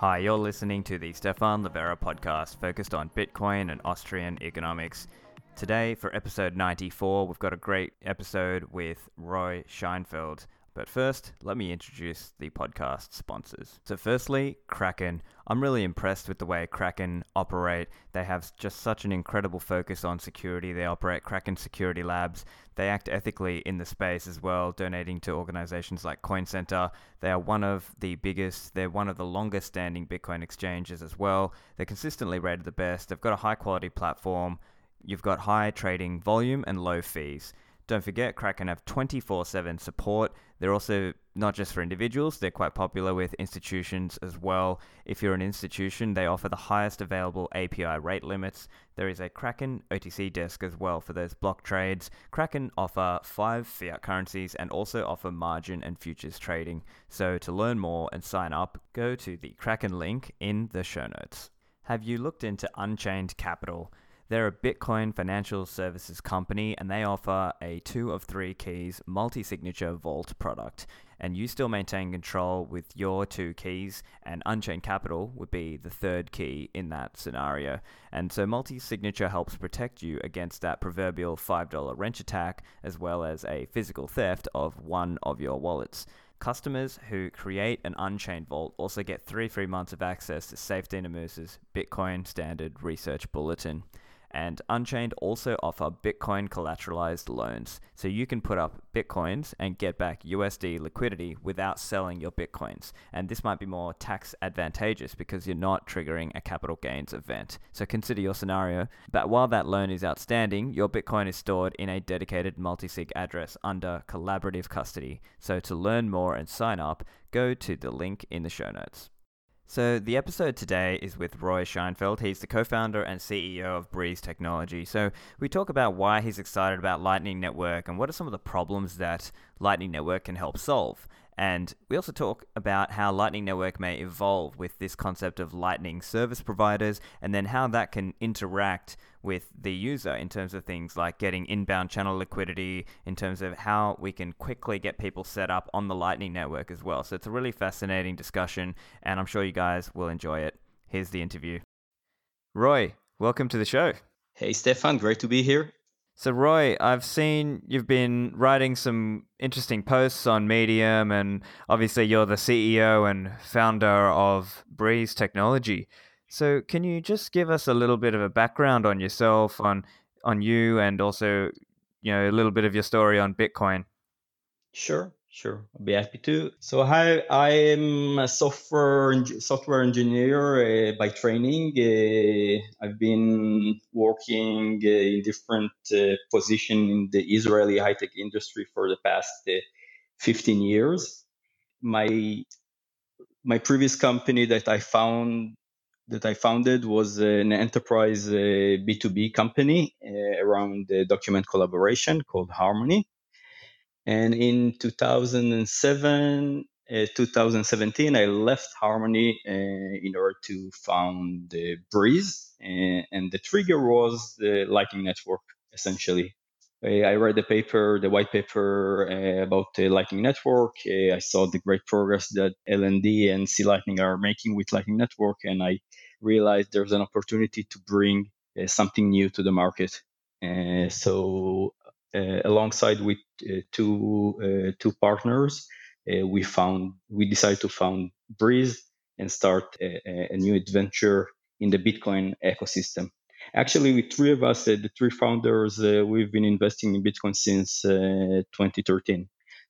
Hi, you're listening to the Stephan Livera podcast focused on Bitcoin and Austrian economics. Today, for episode 94, we've got a great episode with Roy Sheinfeld. But first, let me introduce the podcast sponsors. So, firstly, Kraken. I'm really impressed with the way Kraken operate. They have just such an incredible focus on security. They operate Kraken Security Labs. They act ethically in the space as well, donating to organizations like Coin Center. They are one of the biggest, they're one of the longest standing Bitcoin exchanges as well. They're consistently rated the best. They've got a high quality platform. You've got high trading volume and low fees. Don't forget, Kraken have 24 7 support. They're also not just for individuals, they're quite popular with institutions as well. If you're an institution, they offer the highest available API rate limits. There is a Kraken OTC desk as well for those block trades. Kraken offer five fiat currencies and also offer margin and futures trading. So to learn more and sign up, go to the Kraken link in the show notes. Have you looked into Unchained Capital? They're a Bitcoin financial services company and they offer a two of three keys multi signature vault product. And you still maintain control with your two keys, and Unchained Capital would be the third key in that scenario. And so multi signature helps protect you against that proverbial $5 wrench attack, as well as a physical theft of one of your wallets. Customers who create an Unchained Vault also get three free months of access to Safe Moose's Bitcoin Standard Research Bulletin. And Unchained also offer Bitcoin collateralized loans. So you can put up Bitcoins and get back USD liquidity without selling your Bitcoins. And this might be more tax advantageous because you're not triggering a capital gains event. So consider your scenario. But while that loan is outstanding, your Bitcoin is stored in a dedicated multi-sig address under collaborative custody. So to learn more and sign up, go to the link in the show notes. So, the episode today is with Roy Sheinfeld. He's the co founder and CEO of Breez Technology. So, we talk about why he's excited about Lightning Network and what are some of the problems that Lightning Network can help solve. And we also talk about how Lightning Network may evolve with this concept of Lightning service providers and then how that can interact with the user in terms of things like getting inbound channel liquidity, in terms of how we can quickly get people set up on the Lightning Network as well. So it's a really fascinating discussion, and I'm sure you guys will enjoy it. Here's the interview. Roy, welcome to the show. Hey, Stephan, great to be here. So, Roy, I've seen you've been writing some interesting posts on Medium, and obviously, you're the CEO and founder of Breez Technology. So, can you just give us a little bit of a background on yourself, on on you, and also, you know, a little bit of your story on Bitcoin? Sure. Sure, I'll be happy to. So I I am a software software engineer uh, by training. Uh, I've been working uh, in different uh, positions in the Israeli high tech industry for the past uh, 15 years. My my previous company that I found that I founded was an enterprise B2B uh, company around document collaboration called Harmony and in 2007, uh, 2017, I left Harmony uh, in order to found uh, Breez. and the trigger was the Lightning Network, essentially. I read the paper, the white paper uh, about the Lightning Network. Uh, I saw the great progress that LND and C Lightning are making with Lightning Network, and I realized there's an opportunity to bring uh, something new to the market. so uh, Uh, alongside with uh, two uh, two partners, uh, we found we decided to found Breez and start a, a new adventure in the Bitcoin ecosystem. Actually, with three of us, uh, the three founders, we've been investing in Bitcoin since 2013.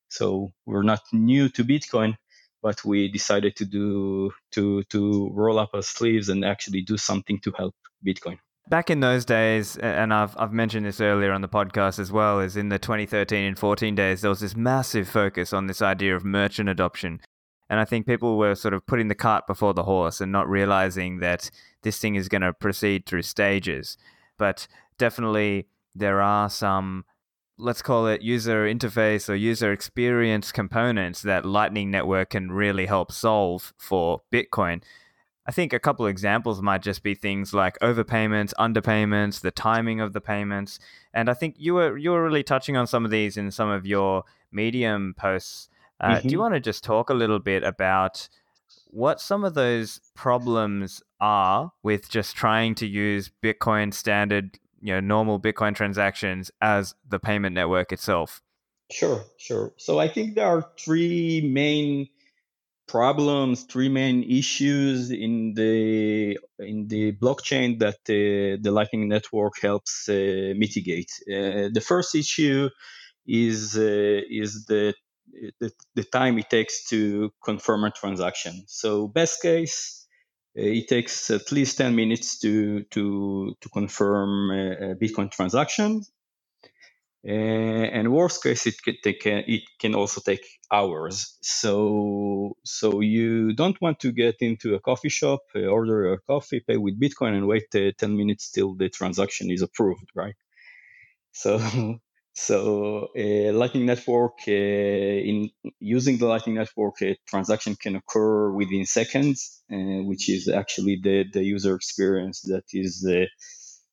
So we're not new to Bitcoin, but we decided to do to to roll up our sleeves and actually do something to help Bitcoin back in those days, and I've I've mentioned this earlier on the podcast as well, is in the 2013 and 14 days, there was this massive focus on this idea of merchant adoption. And I think people were sort of putting the cart before the horse and not realizing that this thing is going to proceed through stages. But definitely there are some, let's call it user interface or user experience components that Lightning Network can really help solve for Bitcoin. I think a couple of examples might just be things like overpayments, underpayments, the timing of the payments, and I think you were you were really touching on some of these in some of your Medium posts. Uh, mm-hmm. Do you mm-hmm. want to just talk a little bit about what some of those problems are with just trying to use Bitcoin standard, you know, normal Bitcoin transactions as the payment network itself. Sure, sure. So I think there are three main problems, three main issues in the in the blockchain that uh, the Lightning Network helps uh, mitigate. Uh, the first issue is uh, is the, the, the time it takes to confirm a transaction. So best case, uh, it takes at least 10 minutes to to to confirm a Bitcoin transaction. Uh, and worst case, it can, take, it can also take hours. So so you don't want to get into a coffee shop, uh, order a coffee, pay with Bitcoin, and wait uh, 10 minutes till the transaction is approved, right? So so uh, Lightning Network, uh, in using the Lightning Network, a transaction can occur within seconds, uh, which is actually the, the user experience that is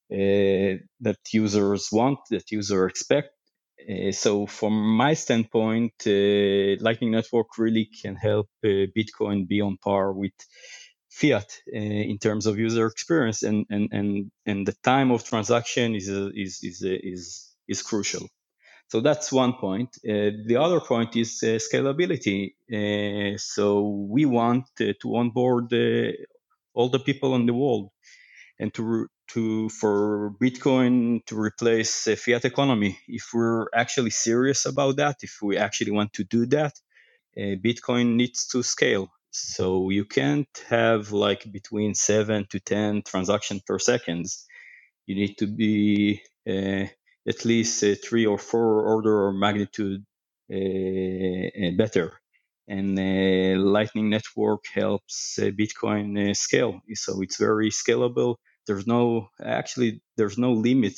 that users want, that users expect. Uh, so from my standpoint, Lightning Network really can help Bitcoin be on par with fiat uh, in terms of user experience and and and and the time of transaction is is is is is crucial so that's one point. Uh, the other point is uh, scalability. Uh, so we want uh, to onboard uh, all the people in the world and to to for Bitcoin to replace a fiat economy. If we're actually serious about that, if we actually want to do that, uh, Bitcoin needs to scale. So you can't have like between seven to ten transactions per second. You need to be at least uh, three or four order of magnitude uh, uh, better. And Lightning Network helps Bitcoin scale, so it's very scalable. There's no actually there's no limit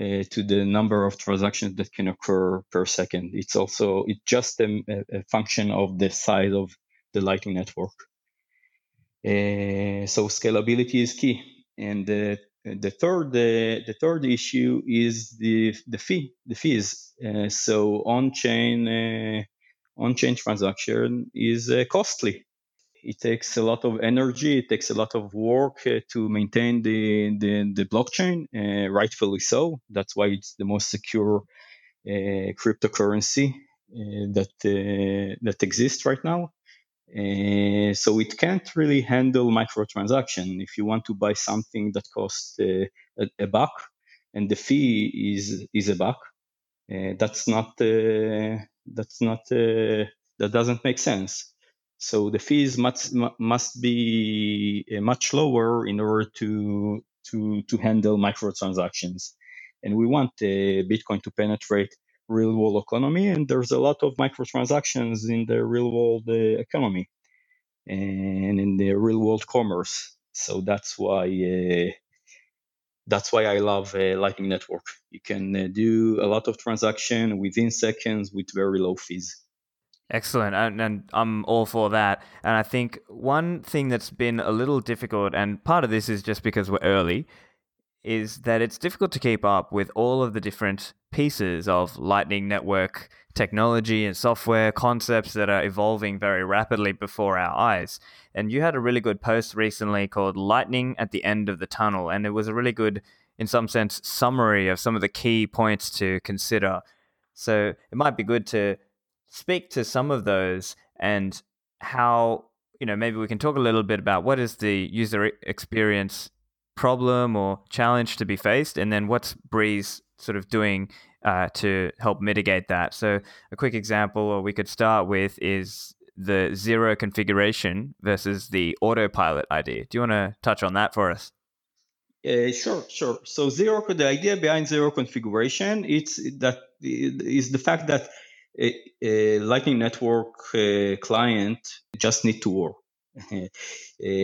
uh, to the number of transactions that can occur per second. It's also it's just a, a function of the size of the Lightning Network. Uh, so scalability is key, and uh, the third uh, the third issue is the the fee the fees. Uh, so on chain uh, on chain transaction is uh, costly. It takes a lot of energy. It takes a lot of work uh, to maintain the the, the blockchain. Uh, rightfully so. That's why it's the most secure cryptocurrency that that exists right now. Uh, so it can't really handle microtransaction. If you want to buy something that costs uh, a, a, buck and the fee is is a buck, uh, that's not uh, that's not uh, that doesn't make sense. So the fees must must be uh, much lower in order to to to handle microtransactions, and we want Bitcoin to penetrate real world economy and there's a lot of microtransactions in the real world uh, economy and in the real world commerce. So that's why that's why i love uh, lightning network. You can uh, do a lot of transaction within seconds with very low fees Excellent, and, and, I'm all for that. And I think one thing that's been a little difficult, and part of this is just because we're early, is that it's difficult to keep up with all of the different pieces of Lightning Network technology and software concepts that are evolving very rapidly before our eyes. And you had a really good post recently called Lightning at the End of the Tunnel. And it was a really good, in some sense, summary of some of the key points to consider. So it might be good to speak to some of those and how, you know, maybe we can talk a little bit about what is the user experience problem or challenge to be faced, and then what's Breez sort of doing uh, to help mitigate that. So, a quick example, or we could start with, is the zero configuration versus the autopilot idea. Do you want to touch on that for us? Uh, sure, sure. So zero, the idea behind zero configuration, it's that is the fact that a, Lightning Network uh, client just need to work. uh,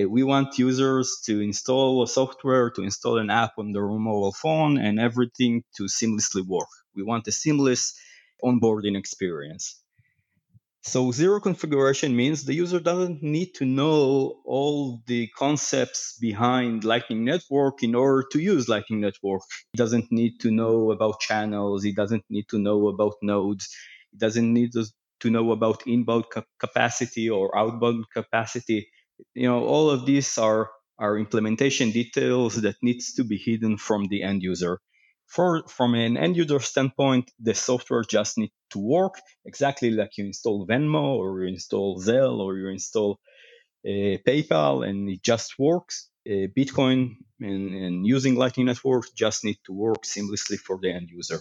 we want users to install a software, to install an app on their mobile phone, and everything to seamlessly work. We want a seamless onboarding experience. So zero configuration means the user doesn't need to know all the concepts behind Lightning Network in order to use Lightning Network. He doesn't need to know about channels. He doesn't need to know about nodes. He doesn't need us to know about inbound capacity or outbound capacity. you know, all of these are are implementation details that needs to be hidden from the end user. For, from an end user standpoint, the software just needs to work exactly like you install Venmo or you install Zelle or you install uh, PayPal and it just works. Uh, Bitcoin and, and, using Lightning Network just need to work seamlessly for the end user.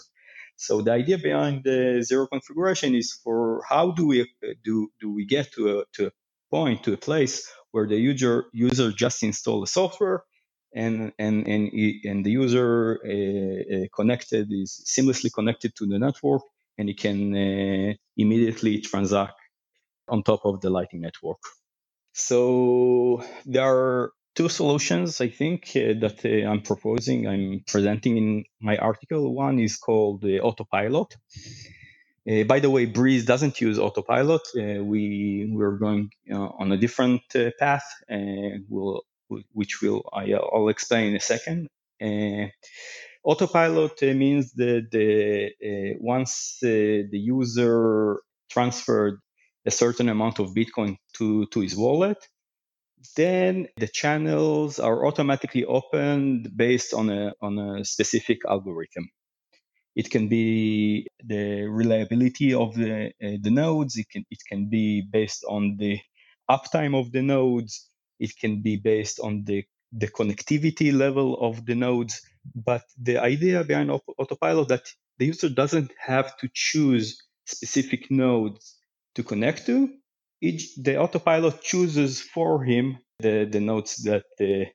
So the idea behind the zero configuration is for how do we uh, do do we get to a to a point to a place where the user user just install the software and and and, and the user uh, uh, connected is seamlessly connected to the network and he can uh, immediately transact on top of the lightning network. So there are two solutions i think uh, that uh, i'm proposing i'm presenting in my article one is called the autopilot uh, by the way, Breez doesn't use autopilot. Uh, we we're going on a different uh, path, we'll, which will I, will explain in a second. autopilot means that the, once the user transferred a certain amount of Bitcoin to, to his wallet, then the channels are automatically opened based on a, on a specific algorithm. It can be the reliability of the, uh, the nodes. It can, it can be based on the uptime of the nodes. It can be based on the, the connectivity level of the nodes. But the idea behind autopilot that the user doesn't have to choose specific nodes to connect to. Each, the autopilot chooses for him the, the nodes that uh,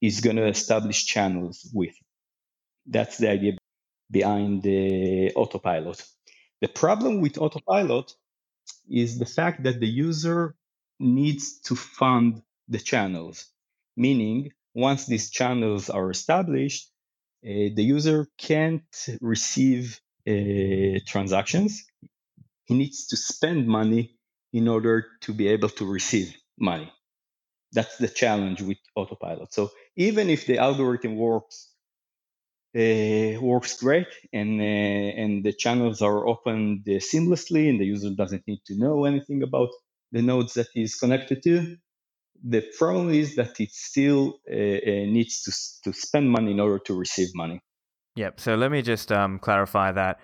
is going to establish channels with. That's the idea behind the autopilot. The problem with autopilot is the fact that the user needs to fund the channels, meaning once these channels are established, uh, the user can't receive uh, transactions. He needs to spend money in order to be able to receive money. That's the challenge with autopilot. So even if the algorithm works uh, works great and uh, and the channels are opened uh, seamlessly and the user doesn't need to know anything about the nodes that he's connected to the problem is that it still uh, uh, needs to, to spend money in order to receive money yep so let me just um, clarify that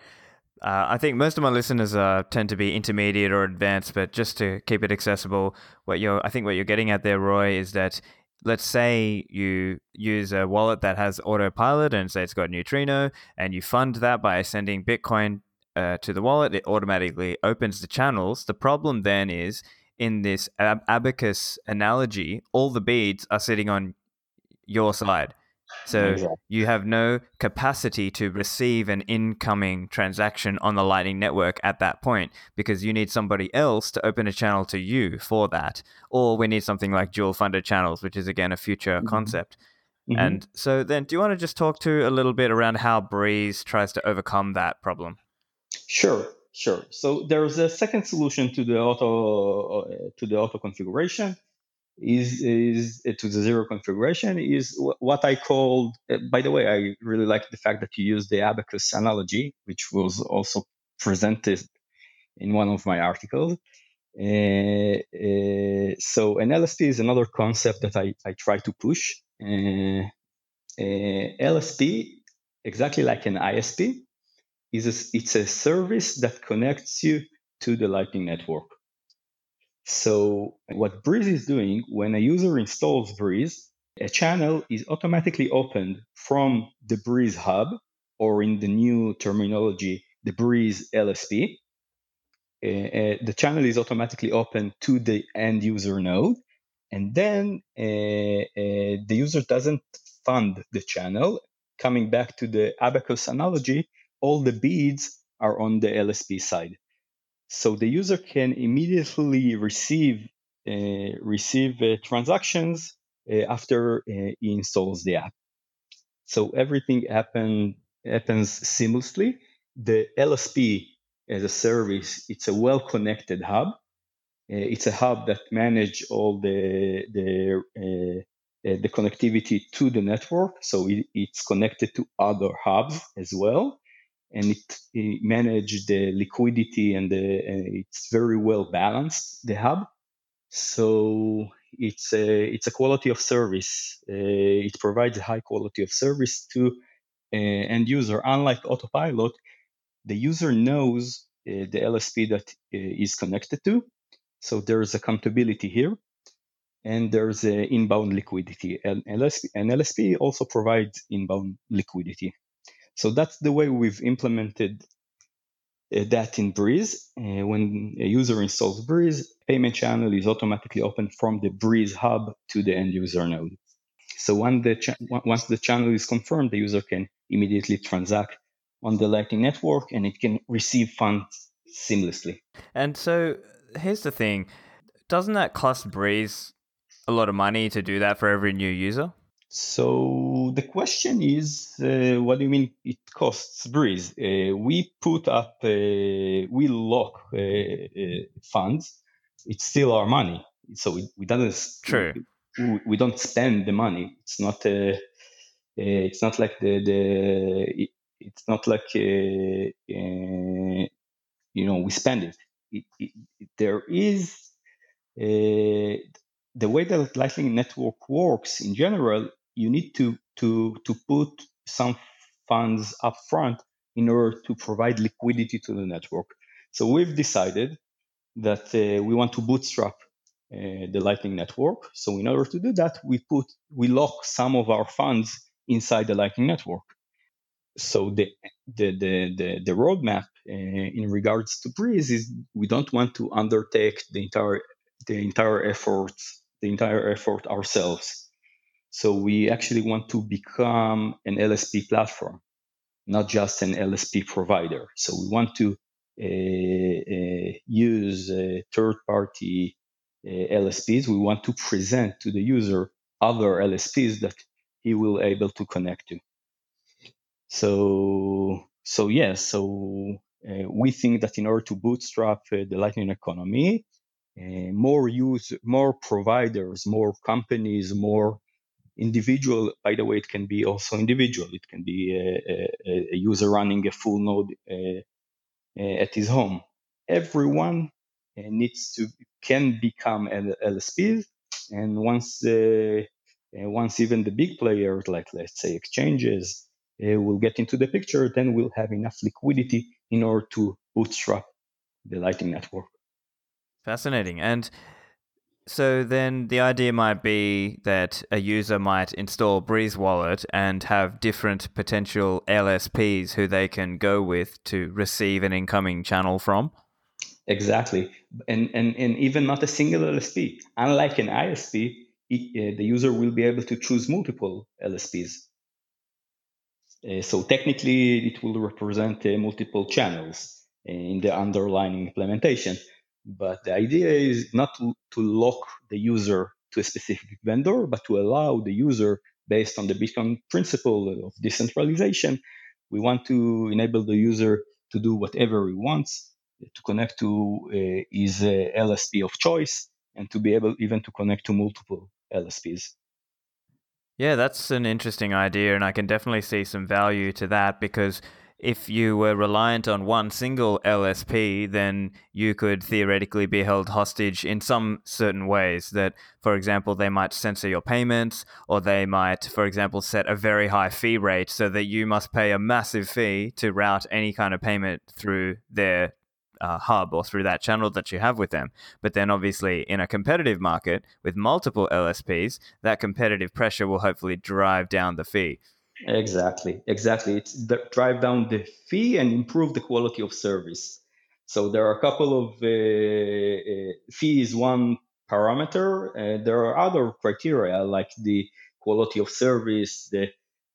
uh, I think most of my listeners tend to be intermediate or advanced, but just to keep it accessible, what you're I think what you're getting at there, Roy, is that let's say you use a wallet that has autopilot and say it's got neutrino and you fund that by sending bitcoin uh, to the wallet it automatically opens the channels. The problem then is in this ab- abacus analogy all the beads are sitting on your side so exactly. you have no capacity to receive an incoming transaction on the Lightning Network at that point because you need somebody else to open a channel to you for that. Or we need something like dual funded channels, which is again a future mm-hmm. concept. Mm-hmm. And so then do you want to just talk to a little bit around how Breez tries to overcome that problem? Sure, sure. So there's a second solution to the auto uh, to the auto configuration is is uh, to the zero configuration is what I called. Uh, by the way, I really like the fact that you use the abacus analogy, which was also presented in one of my articles. Uh, uh, so an LSP is another concept that I, I try to push. Uh, uh LSP, exactly like an ISP, is a, it's a service that connects you to the Lightning Network. So what Breez is doing, when a user installs Breez, a channel is automatically opened from the Breez hub, or in the new terminology, the Breez LSP. Uh, uh, the channel is automatically open to the end user node, and then uh, the user doesn't fund the channel. Coming back to the abacus analogy, all the beads are on the LSP side. So the user can immediately receive uh, receive uh, transactions uh, after uh, he installs the app. So everything happen, happens seamlessly. The LSP as a service, it's a well-connected hub. Uh, it's a hub that manage all the the uh, the connectivity to the network, so it, it's connected to other hubs as well and it, it the liquidity and the, it's very well balanced the hub so it's a it's a quality of service. Uh, it provides a high quality of service to uh, end user. Unlike autopilot, the user knows uh, the LSP that uh, is connected to, so there's accountability here, and there's inbound liquidity. And LSP, and LSP also provides inbound liquidity. So that's the way we've implemented uh, that in Breez. Uh, when a user installs Breez, payment channel is automatically opened from the Breez hub to the end user node. So once the, cha- once the channel is confirmed, the user can immediately transact on the Lightning Network and it can receive funds seamlessly. And so here's the thing doesn't that cost Breez a lot of money to do that for every new user? So the question is, uh, what do you mean it costs Breez? Uh, we put up, uh, we lock uh, uh, funds. It's still our money, so we, we don't. True. We, we don't spend the money. It's not. Uh, it's not like the the. It, it's not like you know we spend it. it, it there is the way that Lightning Network works in general, you need to to to put some funds up front in order to provide liquidity to the network. So we've decided that uh, we want to bootstrap uh, the Lightning Network. So in order to do that, we put we lock some of our funds inside the Lightning Network. So the the the the, the roadmap uh, in regards to Breez is we don't want to undertake the entire the entire efforts the entire effort ourselves. So we actually want to become an LSP platform, not just an LSP provider. So we want to uh, use uh, third-party uh, LSPs. We want to present to the user other LSPs that he will able to connect to. So so yes, so uh, we think that in order to bootstrap uh, the Lightning economy, more use, more providers, more companies, more individual. By the way, it can be also individual. It can be a, a, a user running a full node uh, uh, at his home. Everyone needs to can become LSPs, and once once even the big players, like let's say exchanges, will get into the picture, then we'll have enough liquidity in order to bootstrap the Lightning Network. Fascinating. And so then the idea might be that a user might install Breez Wallet and have different potential LSPs who they can go with to receive an incoming channel from. Exactly. And, and, and even not a single LSP. Unlike an ISP, uh, the user will be able to choose multiple LSPs. Uh, so technically, it will represent uh, multiple channels in the underlying implementation. But the idea is not to, to lock the user to a specific vendor, but to allow the user, based on the Bitcoin principle of decentralization, we want to enable the user to do whatever he wants, to connect to uh, his uh, LSP of choice, and to be able even to connect to multiple LSPs. Yeah, that's an interesting idea, and I can definitely see some value to that because if you were reliant on one single LSP, then you could theoretically be held hostage in some certain ways. That, for example, they might censor your payments, or they might, for example, set a very high fee rate so that you must pay a massive fee to route any kind of payment through their uh, hub or through that channel that you have with them. But then, obviously, in a competitive market with multiple LSPs, that competitive pressure will hopefully drive down the fee. Exactly, exactly. It's the, drive down the fee and improve the quality of service. So there are a couple of uh, uh, fees, one parameter. Uh, there are other criteria like the quality of service, the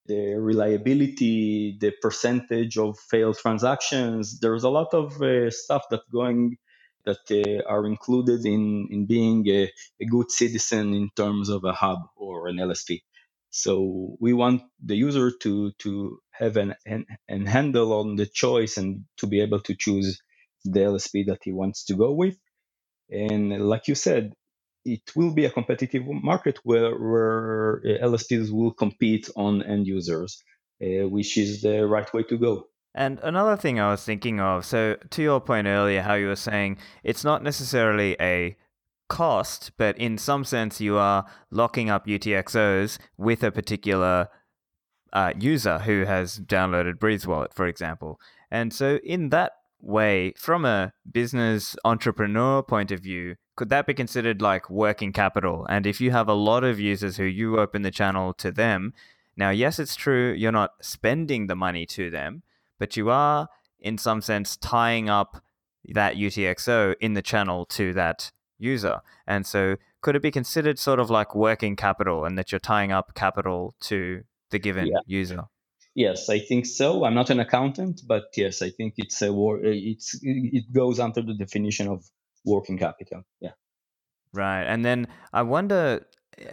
the reliability, the percentage of failed transactions. There's a lot of uh, stuff that going that uh, are included in in being a, a, good citizen in terms of a hub or an LSP. So we want the user to to have an, an, an handle on the choice and to be able to choose the LSP that he wants to go with. And like you said, it will be a competitive market where, where uh, LSPs will compete on end users, uh, which is the right way to go. And another thing I was thinking of, so to your point earlier, how you were saying it's not necessarily a cost, but in some sense, you are locking up UTXOs with a particular uh, user who has downloaded Breez Wallet, for example. And so, in that way, from a business entrepreneur point of view, could that be considered like working capital? And if you have a lot of users who you open the channel to them, now, yes, it's true, you're not spending the money to them, but you are, in some sense, tying up that UTXO in the channel to that user. And so, could it be considered sort of like working capital and that you're tying up capital to the given yeah. user? Yes, I think so. I'm not an accountant, but yes, I think it's a war. it's it goes under the definition of working capital. Yeah. Right. And then I wonder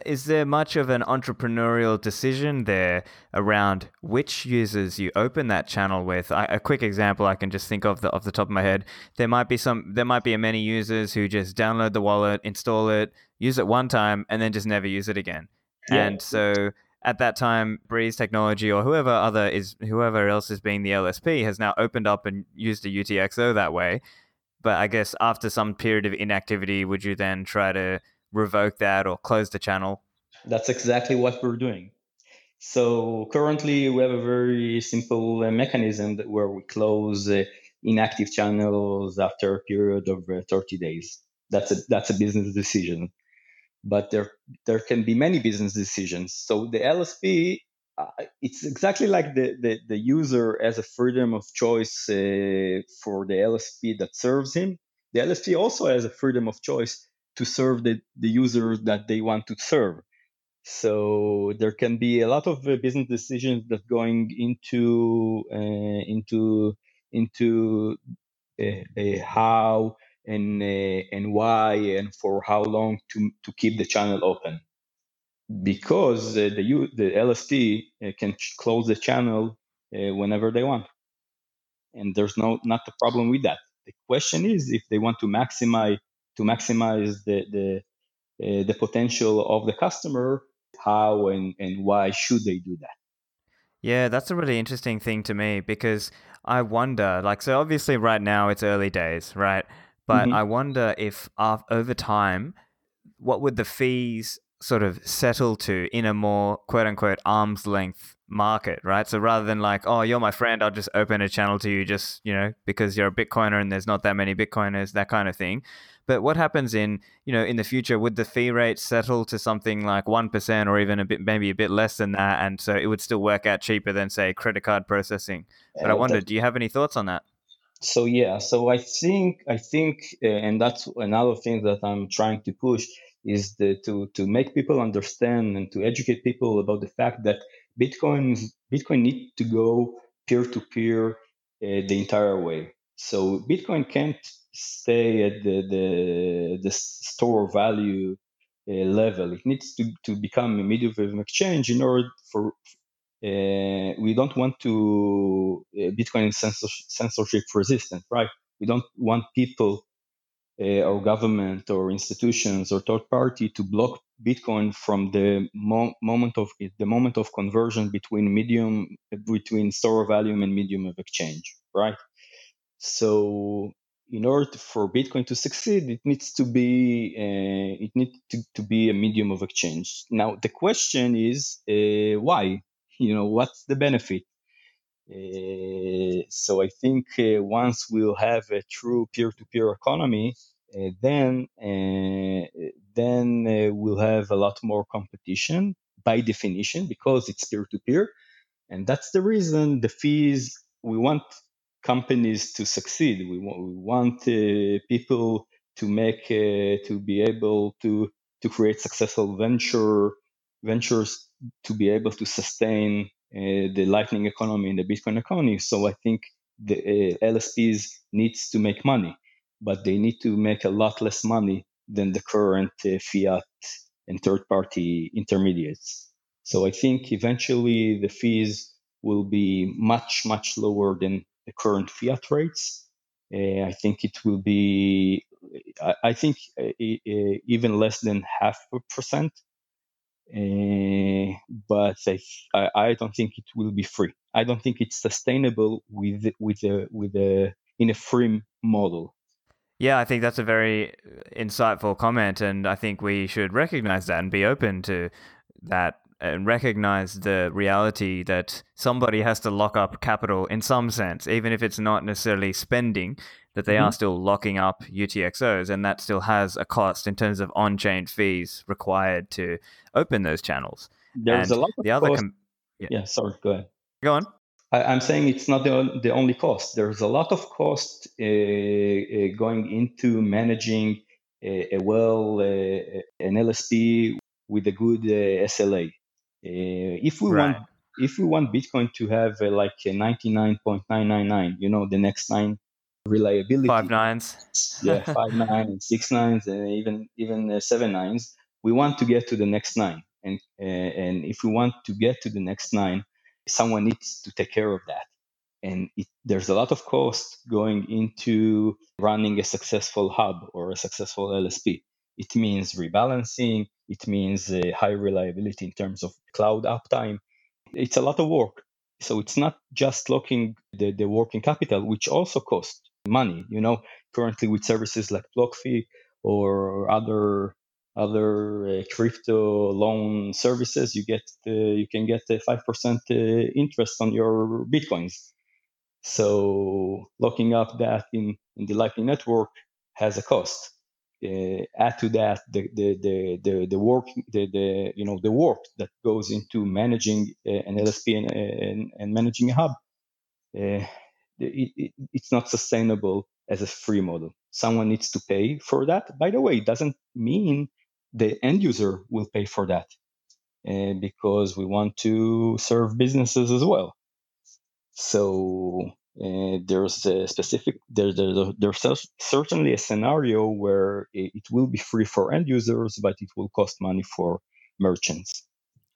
is there much of an entrepreneurial decision there around which users you open that channel with? I, a quick example I can just think of the off the top of my head. There might be some there might be many users who just download the wallet, install it, use it one time and then just never use it again. Yeah. And so at that time, Breez Technology or whoever other is whoever else is being the LSP has now opened up and used a UTXO that way. But I guess after some period of inactivity, would you then try to revoke that or close the channel? That's exactly what we're doing. So currently, we have a very simple uh, mechanism where we close uh, inactive channels after a period of uh, 30 days. That's a that's a business decision but there there can be many business decisions. So the LSP, uh, it's exactly like the, the, the user has a freedom of choice uh, for the LSP that serves him. The LSP also has a freedom of choice to serve the, the users that they want to serve. So there can be a lot of uh, business decisions that going into uh, into into uh, how and and why and for how long to to keep the channel open. Because uh, the the LSP uh, can close the channel uh, whenever they want. And there's no not a problem with that. The question is if they want to maximize to maximize the the uh, the potential of the customer how and and why should they do that yeah, that's a really interesting thing to me because I wonder, like, so obviously right now it's early days, right? But mm-hmm. I wonder if uh, over time, what would the fees sort of settle to in a more quote unquote arm's length market, right? So rather than like, oh, you're my friend, I'll just open a channel to you just, you know, because you're a Bitcoiner and there's not that many Bitcoiners, that kind of thing. But what happens in, you know, in the future, would the fee rate settle to something like 1% or even a bit, maybe a bit less than that? And so it would still work out cheaper than, say, credit card processing. But I wonder, do you have any thoughts on that? so yeah so i think i think uh, and that's another thing that i'm trying to push is the, to to make people understand and to educate people about the fact that bitcoin bitcoin need to go peer to peer the entire way so bitcoin can't stay at the the, the store value uh, level it needs to, to become a medium of exchange in order for uh, we don't want to uh, Bitcoin censorship resistant, right? We don't want people uh, or government or institutions or third party to block Bitcoin from the mo- moment of the moment of conversion between medium between store of value and medium of exchange, right? So in order for Bitcoin to succeed, it needs to be uh, it needs to, to be a medium of exchange. Now the question is uh, why? you know what's the benefit uh, so i think uh, once we'll have a true peer-to-peer economy uh, then uh, then we'll have a lot more competition by definition because it's peer-to-peer and that's the reason the fees we want companies to succeed we want, we want uh, people to make to be able to to create successful venture ventures to be able to sustain uh, the Lightning economy and the Bitcoin economy. So I think the uh, LSPs needs to make money, but they need to make a lot less money than the current uh, fiat and third-party intermediates. So I think eventually the fees will be much much lower than the current fiat rates. Uh, I think it will be, I, I think uh, even less than half a percent uh, but I, I don't think it will be free. I don't think it's sustainable with with a with a in a free model. Yeah, I think that's a very insightful comment, and I think we should recognize that and be open to that and recognize the reality that somebody has to lock up capital in some sense, even if it's not necessarily spending, that they mm-hmm. are still locking up UTXOs, and that still has a cost in terms of on chain fees required to open those channels. There's and a lot of the other com- yeah. yeah, sorry, go ahead. Go on. I, am saying it's not the, the only cost. There's a lot of cost uh, uh, going into managing a, a well, uh, an LSP with a good uh, SLA. Uh, if we right. want, if we want Bitcoin to have uh, like a 99.999, you know, the next nine reliability, five nines, yeah, five nine and six nines, and even even seven nines, we want to get to the next nine. And and if we want to get to the next nine, someone needs to take care of that. And it, there's a lot of cost going into running a successful hub or a successful LSP. It means rebalancing, it means uh, high reliability in terms of cloud uptime. It's a lot of work. So it's not just locking the, the working capital, which also costs money. You know, currently with services like BlockFi or other other uh, crypto loan services, you get uh, you can get five percent uh, interest on your bitcoins. So locking up that in, in the Lightning Network has a cost. Uh, add to that the the the the, the work the, the you know the work that goes into managing uh, an LSP and, and, and, managing a hub. Uh, it, it, it's not sustainable as a free model. Someone needs to pay for that. By the way, it doesn't mean the end user will pay for that uh, because we want to serve businesses as well. So uh, there's a specific there, there, there's certainly a scenario where it will be free for end users, but it will cost money for merchants.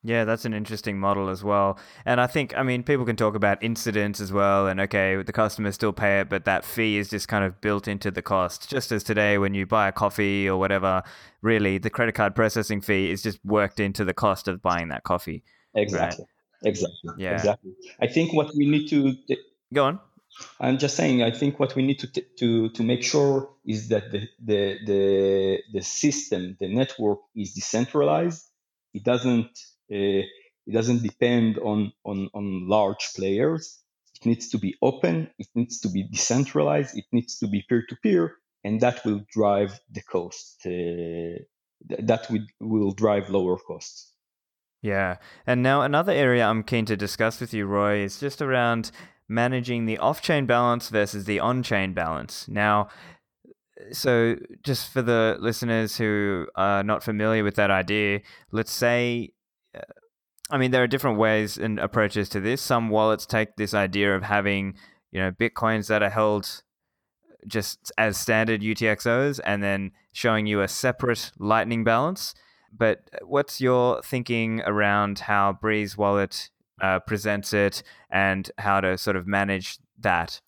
Yeah, that's an interesting model as well. And I think, I mean, people can talk about incidents as well. And okay, the customers still pay it, but that fee is just kind of built into the cost. Just as today, when you buy a coffee or whatever, really the credit card processing fee is just worked into the cost of buying that coffee. Exactly. Right? Exactly. Yeah. Exactly. I think what we need to go on. I'm just saying. I think what we need to to to make sure is that the the the the system, the network, is decentralized. It doesn't uh, it doesn't depend on, on, on large players. It needs to be open. It needs to be decentralized. It needs to be peer to peer, and that will drive the cost. Uh, that will, will drive lower costs. Yeah. And now another area I'm keen to discuss with you, Roy, is just around managing the off chain balance versus the on chain balance. Now, so just for the listeners who are not familiar with that idea, let's say uh, I mean, there are different ways and approaches to this. Some wallets take this idea of having, you know, bitcoins that are held just as standard UTXOs and then showing you a separate Lightning balance. But what's your thinking around how Breez Wallet uh, presents it and how to sort of manage that?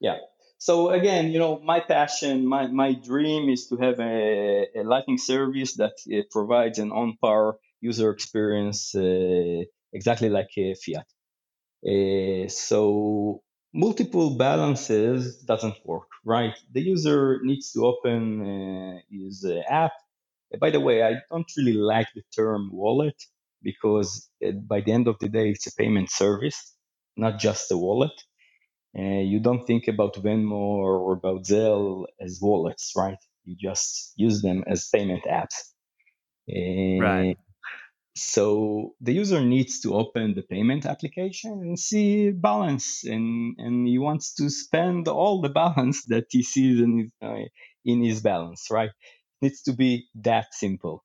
Yeah. So again, you know, my passion, my, my dream is to have a, a Lightning service that uh, provides an on-par user experience uh, exactly like fiat. Uh, so multiple balances doesn't work, right? The user needs to open uh, his app. By the way, I don't really like the term wallet because by the end of the day, it's a payment service, not just a wallet. Uh, you don't think about Venmo or about Zelle as wallets, right? You just use them as payment apps. Uh, right. So the user needs to open the payment application and see balance, and, and he wants to spend all the balance that he sees in his, uh, in his balance, right? It needs to be that simple.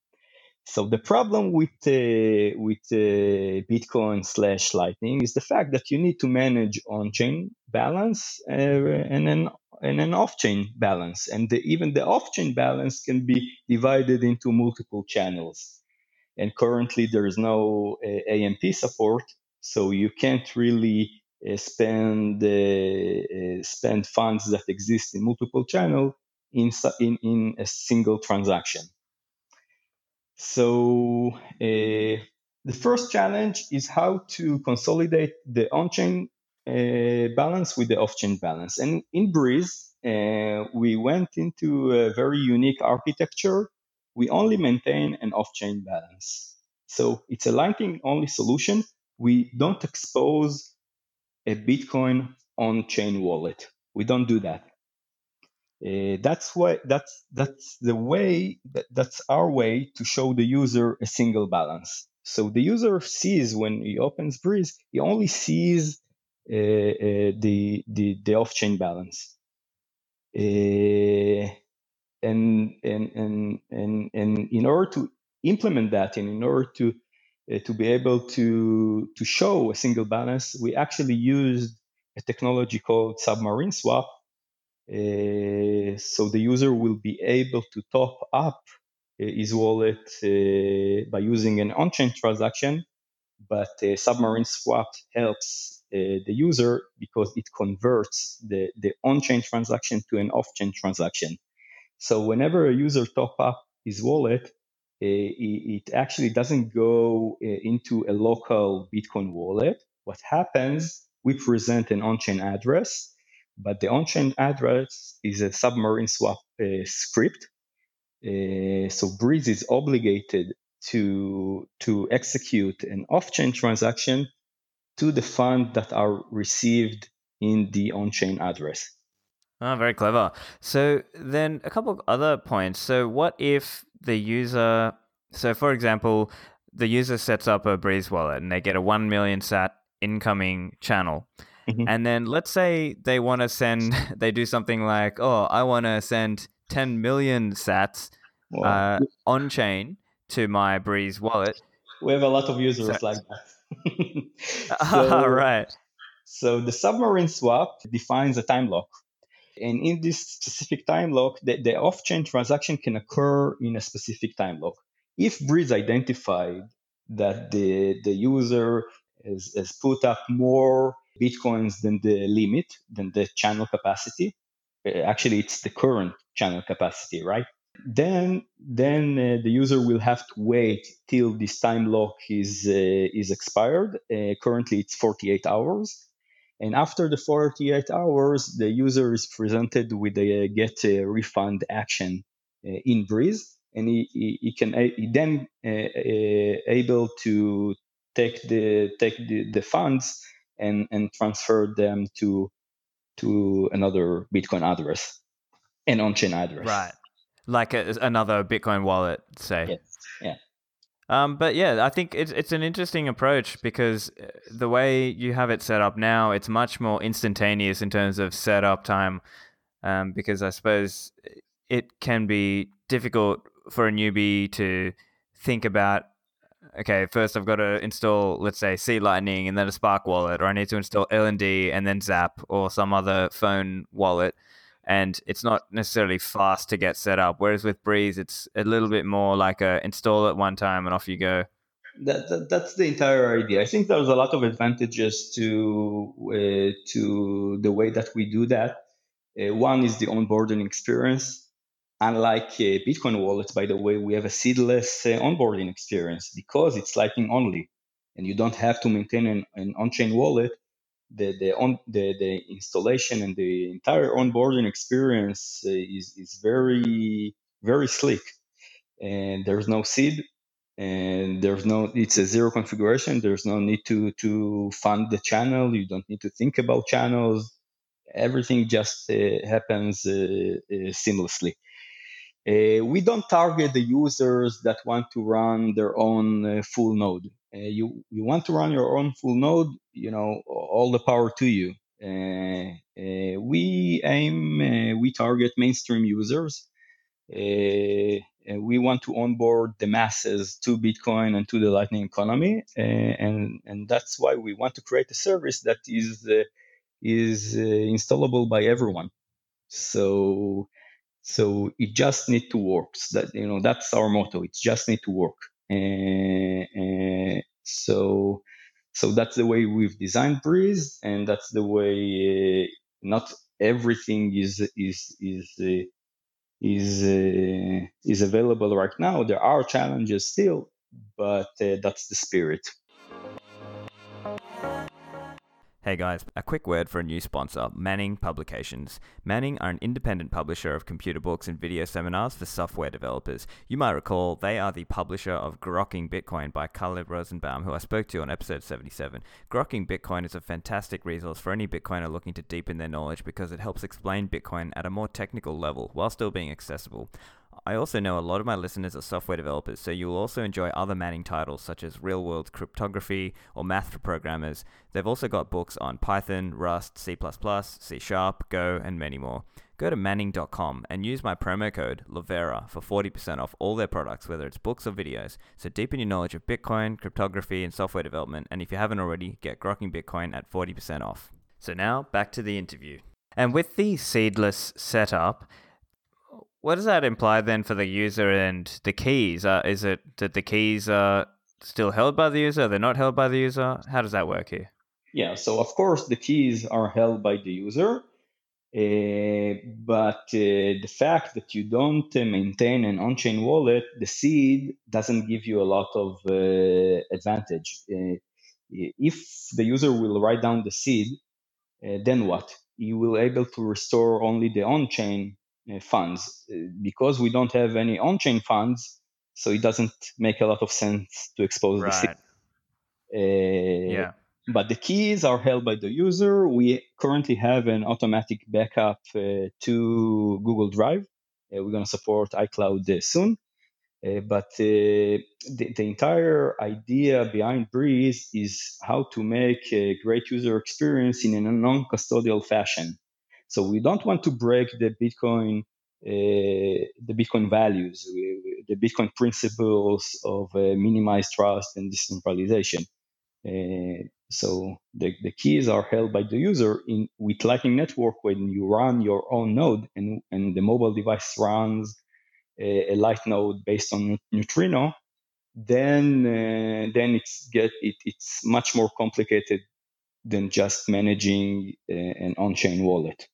So the problem with uh, with uh, Bitcoin slash Lightning is the fact that you need to manage on-chain balance uh, and an and an off-chain balance, and the, even the off-chain balance can be divided into multiple channels and currently there is no uh, AMP support, so you can't really uh, spend uh, spend funds that exist in multiple channel in, in, in a single transaction. So uh, the first challenge is how to consolidate the on-chain uh, balance with the off-chain balance. And in Breez, uh, we went into a very unique architecture. We only maintain an off-chain balance. So it's a Lightning only solution. We don't expose a Bitcoin on-chain wallet. We don't do that. Uh, that's why that's that's the way that, that's our way to show the user a single balance. So the user sees when he opens Breez, he only sees uh, uh, the, the the off-chain balance. And, and and and and in order to implement that and in order to to be able to to show a single balance, we actually used a technology called submarine swap. Uh, so the user will be able to top up uh, his wallet uh, by using an on-chain transaction, but submarine swap helps the user because it converts the, the on-chain transaction to an off-chain transaction. So whenever a user top up his wallet, it actually doesn't go into a local Bitcoin wallet. What happens, we present an on-chain address, but the on-chain address is a submarine swap uh, script. Uh, so Breez is obligated to to execute an off-chain transaction to the funds that are received in the on-chain address. Oh, very clever. So then a couple of other points. So what if the user, so for example, the user sets up a Breez wallet and they get a 1 million sat incoming channel. Mm-hmm. And then let's say they want to send, they do something like, oh, I want to send 10 million sats uh, on chain to my Breez wallet. We have a lot of users so, like that. so, right. So the submarine swap defines a time lock. And in this specific time lock, the, the off chain transaction can occur in a specific time lock. If Breez identified that the, the user has, has put up more Bitcoins than the limit, than the channel capacity, uh, actually, it's the current channel capacity, right? then then uh, the user will have to wait till this time lock is uh, is expired. Uh, currently, it's 48 hours, and after the 48 hours, the user is presented with a get a refund action uh, in Breez, and he, he, he can he then uh, able to take the take the, the funds and and transfer them to to another Bitcoin address, an on-chain address. Right like a, another Bitcoin wallet, say. Yes. Yeah. Um, but yeah, I think it's it's an interesting approach because uh, the way you have it set up now, it's much more instantaneous in terms of setup time. Um, because I suppose it can be difficult for a newbie to think about. Okay, first I've got to install, let's say, C Lightning and then a Spark wallet, or I need to install LND and then Zap or some other phone wallet and it's not necessarily fast to get set up. Whereas with Breez, it's a little bit more like a install it one time and off you go. That, that that's the entire idea. I think there's a lot of advantages to uh, to the way that we do that. Uh, one is the onboarding experience. Unlike uh, Bitcoin wallets, by the way, we have a seedless uh, onboarding experience because it's Lightning only, and you don't have to maintain an, an on-chain wallet. The the on the, the installation and the entire onboarding experience uh, is is very very slick. And there's no seed and there's no it's a zero configuration. There's no need to to fund the channel. You don't need to think about channels. Everything just uh, happens uh, uh seamlessly uh, we don't target the users that want to run their own uh, full node uh, you you want to run your own full node, you know, all the power to you. Uh, uh, we aim, we target mainstream users. we want to onboard the masses to Bitcoin and to the Lightning economy, and and that's why we want to create a service that is is installable by everyone. So so it just need to work. So that you know that's our motto. It just need to work. Uh, so so that's the way we've designed Breez, and that's the way uh, not everything is is is is is available right now. There are challenges still, but that's the spirit. Hey guys, a quick word for a new sponsor, Manning Publications. Manning are an independent publisher of computer books and video seminars for software developers. You might recall they are the publisher of Grokking Bitcoin by Kalle Rosenbaum, who I spoke to on episode 77. Grokking Bitcoin is a fantastic resource for any Bitcoiner looking to deepen their knowledge because it helps explain Bitcoin at a more technical level while still being accessible. I also know a lot of my listeners are software developers, so you'll also enjoy other Manning titles such as Real World Cryptography or Math for Programmers. They've also got books on Python, Rust, C, C Sharp, Go, and many more. Go to manning.com and use my promo code Livera for 40% off all their products, whether it's books or videos. So deepen your knowledge of Bitcoin, cryptography, and software development. And if you haven't already, get Grokking Bitcoin at 40% off. So now back to the interview. And with the seedless setup, what does that imply then for the user and the keys? Uh, is it that the keys are still held by the user? They're not held by the user? How does that work here? Yeah, so of course the keys are held by the user, uh, but uh, the fact that you don't uh, maintain an on-chain wallet, the seed doesn't give you a lot of uh, advantage. Uh, if the user will write down the seed, uh, then what? You will able to restore only the on-chain uh, funds uh, because we don't have any on-chain funds so it doesn't make a lot of sense to expose right. the seed. Uh, yeah. but the keys are held by the user. We currently have an automatic backup uh, to google drive. Uh, we're going to support icloud uh, soon. But the, the, entire idea behind breez is how to make a great user experience in a non-custodial fashion so we don't want to break the Bitcoin uh, the Bitcoin values, the Bitcoin principles of uh, minimized trust and decentralization. Uh, so the, the keys are held by the user in with Lightning Network when you run your own node and, and the mobile device runs a, a light node based on Neutrino, then uh, then it's get it, it's much more complicated than just managing uh, an on-chain wallet.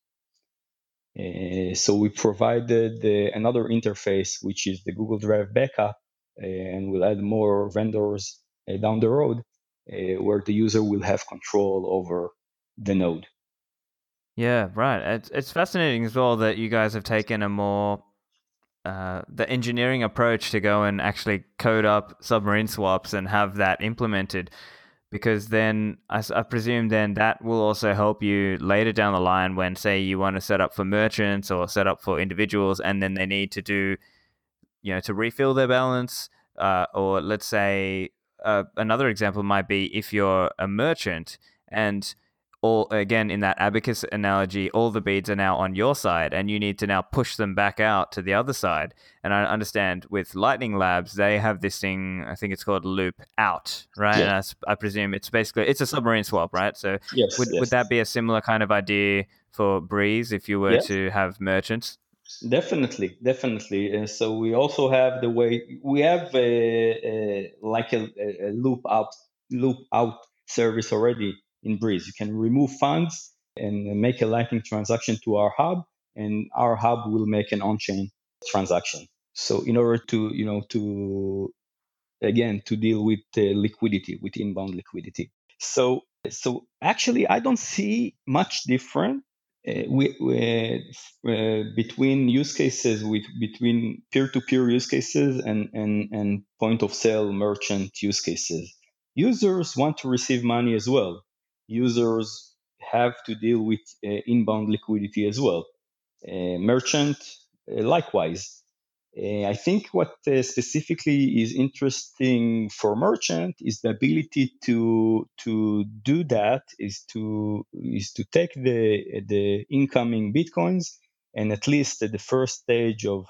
Uh, so we provided uh, another interface, which is the Google Drive backup, uh, and we'll add more vendors down the road where the user will have control over the node. Yeah, right. It's, it's fascinating as well that you guys have taken a more uh, the engineering approach to go and actually code up submarine swaps and have that implemented because then I, I, presume then that will also help you later down the line when say you want to set up for merchants or set up for individuals and then they need to do you know to refill their balance uh, or let's say uh, another example might be if you're a merchant and all again in that abacus analogy all the beads are now on your side and you need to now push them back out to the other side and i understand with lightning labs they have this thing i think it's called loop out right yeah. and I, I, presume it's basically it's a submarine swap right so yes, would, yes. would that be a similar kind of idea for breez if you were yes. to have merchants definitely definitely uh, so we also have the way we have a, a like a, a loop out loop out service already in Breez. You can remove funds and make a Lightning transaction to our hub, and our hub will make an on-chain transaction. So in order to you know to again to deal with uh, liquidity with inbound liquidity. So so actually I don't see much different uh, uh, between use cases with between peer-to-peer use cases and, and, and point of sale merchant use cases users want to receive money as well users have to deal with uh, inbound liquidity as well. Uh, merchant, uh, likewise. I think what specifically is interesting for merchant is the ability to to do that is to is to take the the incoming bitcoins and at least at the first stage of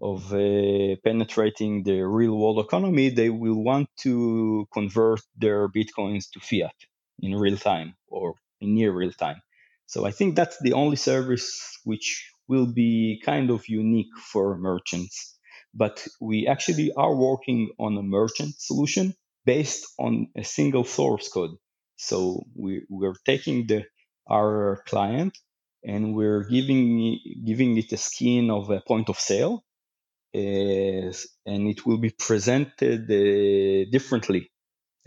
of uh, penetrating the real world economy, they will want to convert their bitcoins to fiat in real time or in near real time. So I think that's the only service which will be kind of unique for merchants. But we actually are working on a merchant solution based on a single source code. So we, we're taking the our client and we're giving giving it a skin of a point of sale, uh, and it will be presented uh, differently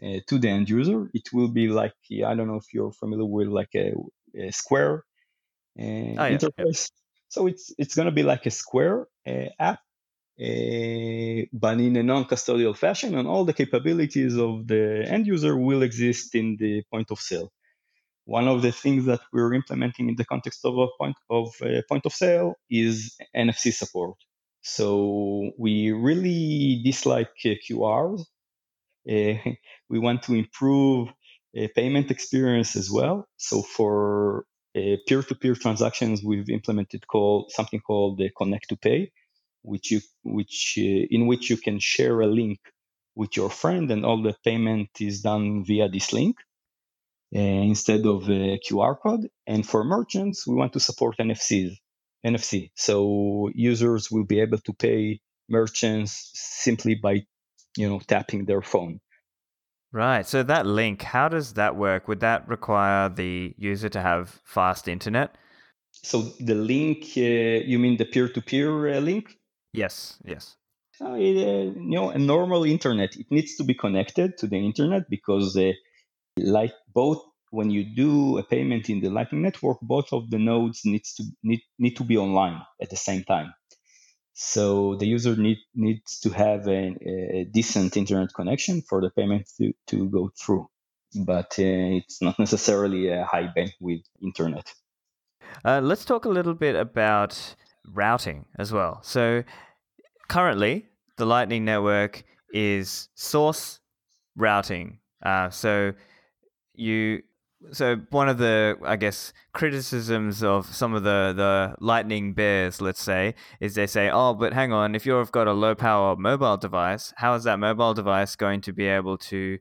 uh, to the end user. It will be like I don't know if you're familiar with like a, a Square uh, oh, yeah, interface. Yeah. So it's it's going to be like a Square uh, app, uh, but in a non-custodial fashion, and all the capabilities of the end user will exist in the point of sale. One of the things that we're implementing in the context of a point of a point of sale is NFC support. So we really dislike QRs we want to improve uh, payment experience as well. So for uh, peer-to-peer transactions, we've implemented something called the Connect to Pay, which you which in which you can share a link with your friend, and all the payment is done via this link. Uh, instead of a QR code. And for merchants, we want to support NFCs, NFC. So users will be able to pay merchants simply by you know tapping their phone. Right so that link how does that work? Would that require the user to have fast internet? So the link uh, you mean the peer-to-peer uh, link? Yes yes. Uh, it, uh, you know a normal internet it needs to be connected to the internet because uh, like both when you do a payment in the lightning network both of the nodes needs to need, need to be online at the same time so the user need, needs to have a, a, decent internet connection for the payment to, to go through. But uh, it's not necessarily a high bandwidth internet. Uh, let's talk a little bit about routing as well. So currently, the Lightning Network is source routing. Uh, so you so one of the i guess criticisms of some of the the lightning bears let's say is they say oh but hang on if you've got a low power mobile device how is that mobile device going to be able to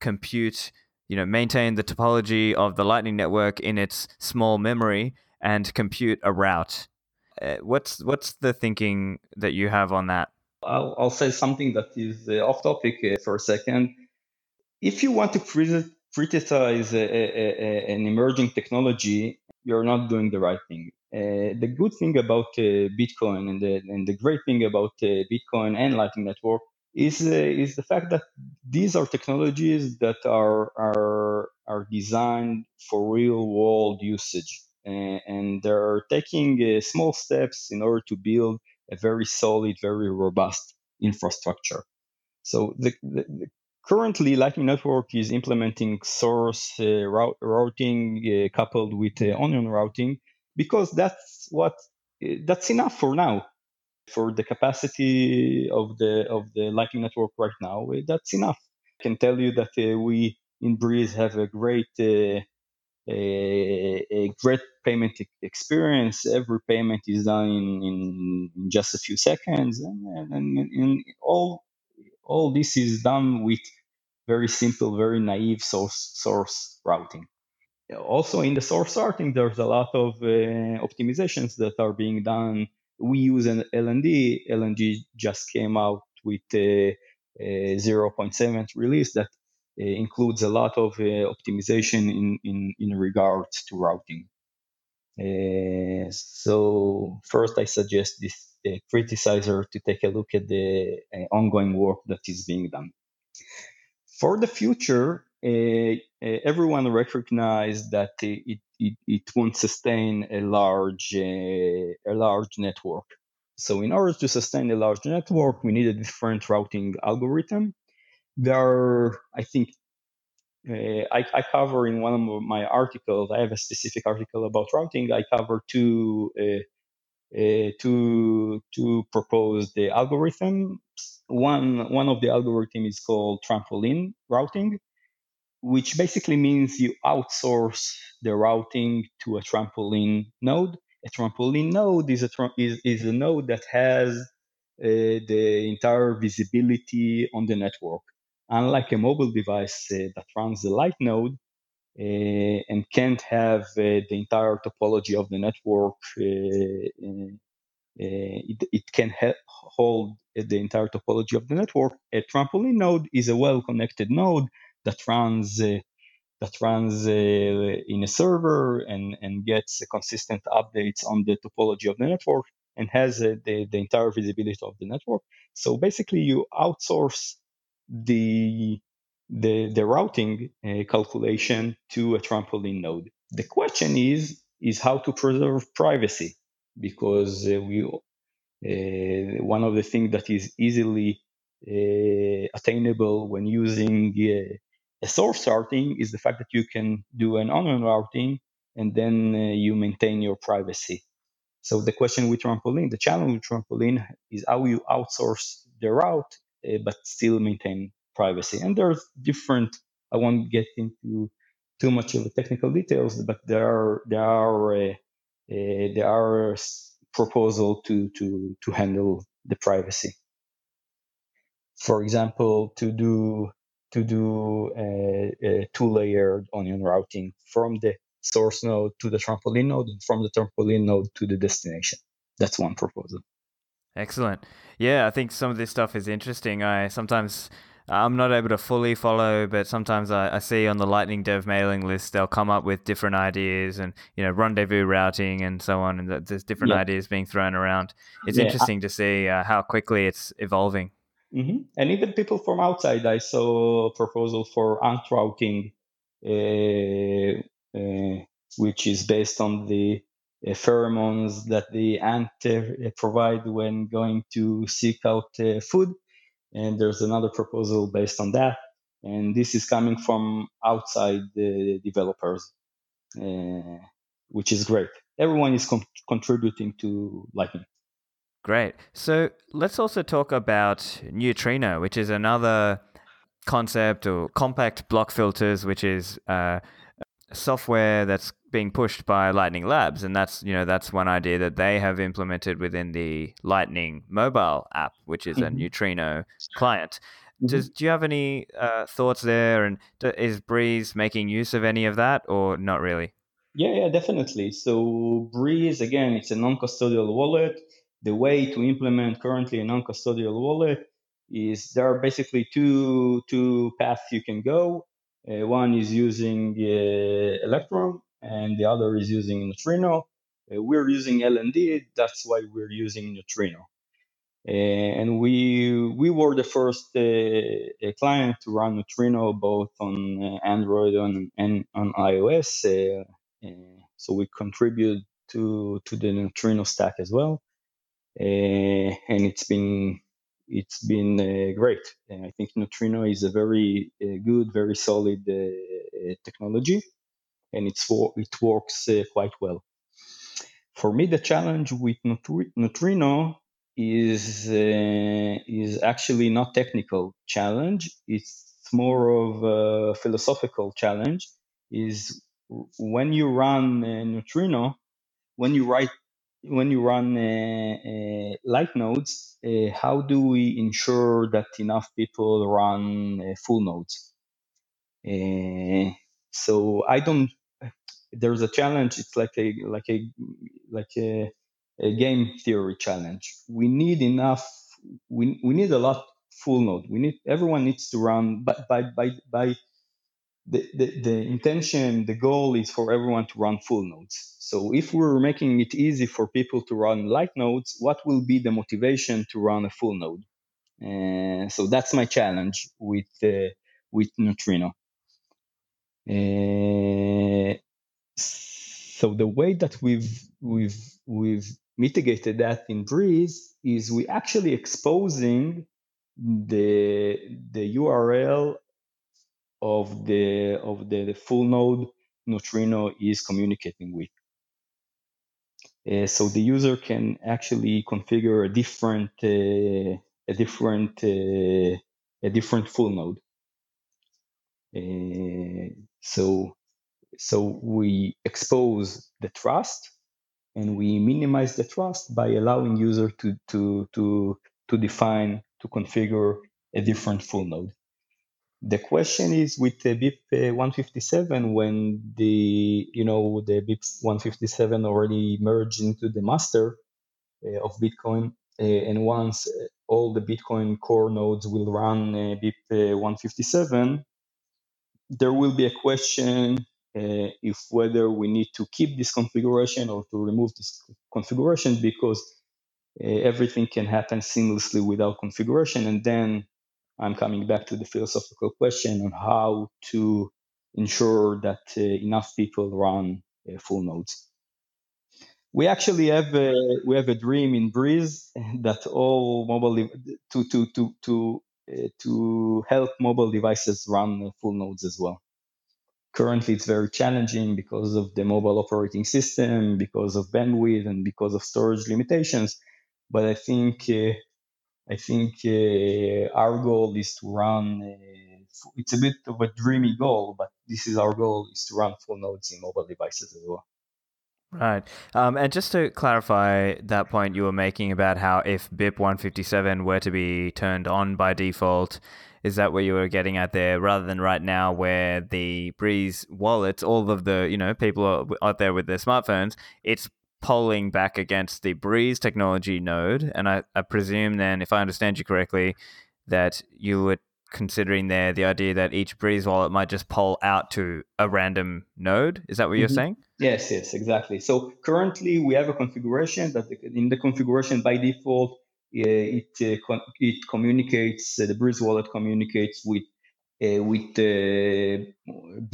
compute you know maintain the topology of the lightning network in its small memory and compute a route? Uh, what's what's the thinking that you have on that? I'll, I'll say something that is uh, off topic uh, for a second. If you want to create criticize a, a, an emerging technology, you're not doing the right thing. Uh, the good thing about uh, Bitcoin and the, and the great thing about uh, Bitcoin and Lightning Network is uh, is the fact that these are technologies that are are are designed for real world usage, and they're taking uh, small steps in order to build a very solid, very robust infrastructure. So the, the, Currently, Lightning Network is implementing source uh, routing uh, coupled with uh, onion routing because that's what uh, that's enough for now. For the capacity of the of the Lightning Network right now, uh, that's enough. I can tell you that we in Breez have a great a, a, great payment experience. Every payment is done in, in just a few seconds, and, and, and all all this is done with very simple, very naive source source routing. Also, in the source routing, there's a lot of uh, optimizations that are being done. We use an LND. LND just came out with a, a 0.7 release that uh, includes a lot of uh, optimization in, in, in regards to routing. Uh, so first, I suggest this uh, criticizer to take a look at the uh, ongoing work that is being done. For the future, everyone recognized that it, it, it won't sustain a large a large network. So in order to sustain a large network, we need a different routing algorithm. There are, I think, uh, I, I, cover in one of my articles. I have a specific article about routing. I cover two uh, uh, two two proposed algorithms. One one of the algorithm is called trampoline routing, which basically means you outsource the routing to a trampoline node. A trampoline node is a is, is a node that has uh, the entire visibility on the network unlike a mobile device uh, that runs the light node and can't have uh, the entire topology of the network, it, it can ha- hold the entire topology of the network. A trampoline node is a well-connected node that runs that runs uh, in a server and, and gets consistent updates on the topology of the network and has uh, the, the entire visibility of the network. So basically, you outsource the the, the routing uh, calculation to a trampoline node. The question is is how to preserve privacy because uh, we uh, one of the things that is easily uh, attainable when using uh, a source routing is the fact that you can do an onion routing and then uh, you maintain your privacy. So the question with trampoline, the challenge with trampoline is how you outsource the route but still maintain privacy. And there's different. I won't get into too much of the technical details, but there are there are uh, uh, there are proposal to to to handle the privacy. For example, to do to do a, a two-layered onion routing from the source node to the trampoline node and from the trampoline node to the destination. That's one proposal. Excellent. Yeah, I think some of this stuff is interesting. I sometimes I'm not able to fully follow, but sometimes I, I, see on the Lightning Dev mailing list they'll come up with different ideas and you know rendezvous routing and so on, and there's different yeah. ideas being thrown around. It's yeah, interesting I, to see uh, how quickly it's evolving. Mm-hmm. And even people from outside, I saw a proposal for ant routing, uh, uh, which is based on the uh, pheromones that the ant uh, provide when going to seek out uh, food and there's another proposal based on that. And this is coming from outside the developers, uh, which is great. Everyone is con- contributing to Lightning. Great. So let's also talk about Neutrino, which is another concept or compact block filters, which is uh, software that's being pushed by Lightning Labs, and that's you know that's one idea that they have implemented within the Lightning mobile app, which is mm-hmm. a Neutrino client. Mm-hmm. Does, do you have any uh, thoughts there? And is Breez making use of any of that, or not really? Yeah, yeah, definitely. So Breez again, it's a non-custodial wallet. The way to implement currently a non-custodial wallet is there are basically two two paths you can go. Uh, one is using uh, Electrum, and the other is using Neutrino. Uh, we're using LND, that's why we're using Neutrino. Uh, and we we were the first uh, uh, client to run Neutrino both on Android and, and on iOS. so we contribute to to the Neutrino stack as well, and it's been it's been uh, great. And I think Neutrino is a very uh, good, very solid uh, technology, and it's it works quite well. For me, the challenge with Neutrino is is actually not technical challenge. It's more of a philosophical challenge. Is when you run Neutrino, when you write when you run uh, uh, light nodes, uh, how do we ensure that enough people run full nodes? so I don't. There's a challenge. It's like a like a like a, a game theory challenge. We need enough. We, we need a lot full node. We need everyone needs to run by by by, by the, the, the intention, the goal is for everyone to run full nodes. So if we're making it easy for people to run light nodes, what will be the motivation to run a full node? Uh, so that's my challenge with uh, with Neutrino. Uh, so the way that we've we've we've mitigated that in Breez is we actually exposing the the URL of the of the, the full node Neutrino is communicating with. Uh, so the user can actually configure a different uh, a different uh, a different full node. Uh, so so we expose the trust and we minimize the trust by allowing user to to to to define to configure a different full node. The question is with the BIP uh, 157 when the you know the BIP 157 already merged into the master uh, of Bitcoin, uh, and once uh, all the Bitcoin core nodes will run uh, BIP uh, 157, there will be a question if whether we need to keep this configuration or to remove this configuration because everything can happen seamlessly without configuration, and then I'm coming back to the philosophical question on how to ensure that uh, enough people run uh, full nodes. We actually have a, we have a dream in Breez that all mobile to to to to uh, to help mobile devices run full nodes as well. Currently, it's very challenging because of the mobile operating system, because of bandwidth, and because of storage limitations. But I think uh, I think uh, our goal is to run. Uh, it's a bit of a dreamy goal, but this is our goal: is to run full nodes in mobile devices as well. Right. Um, and just to clarify that point you were making about how if BIP 157 were to be turned on by default, is that where you were getting at there? Rather than right now, where the Breez wallets, all of the you know people are out there with their smartphones, it's polling back against the Breez technology node. And I, I presume then, if I understand you correctly, that you were considering there the idea that each Breez wallet might just poll out to a random node. Is that what you're mm-hmm. saying? Yes, yes, exactly. So currently we have a configuration that in the configuration by default, uh, it uh, it communicates uh, the Breez wallet communicates with uh, with the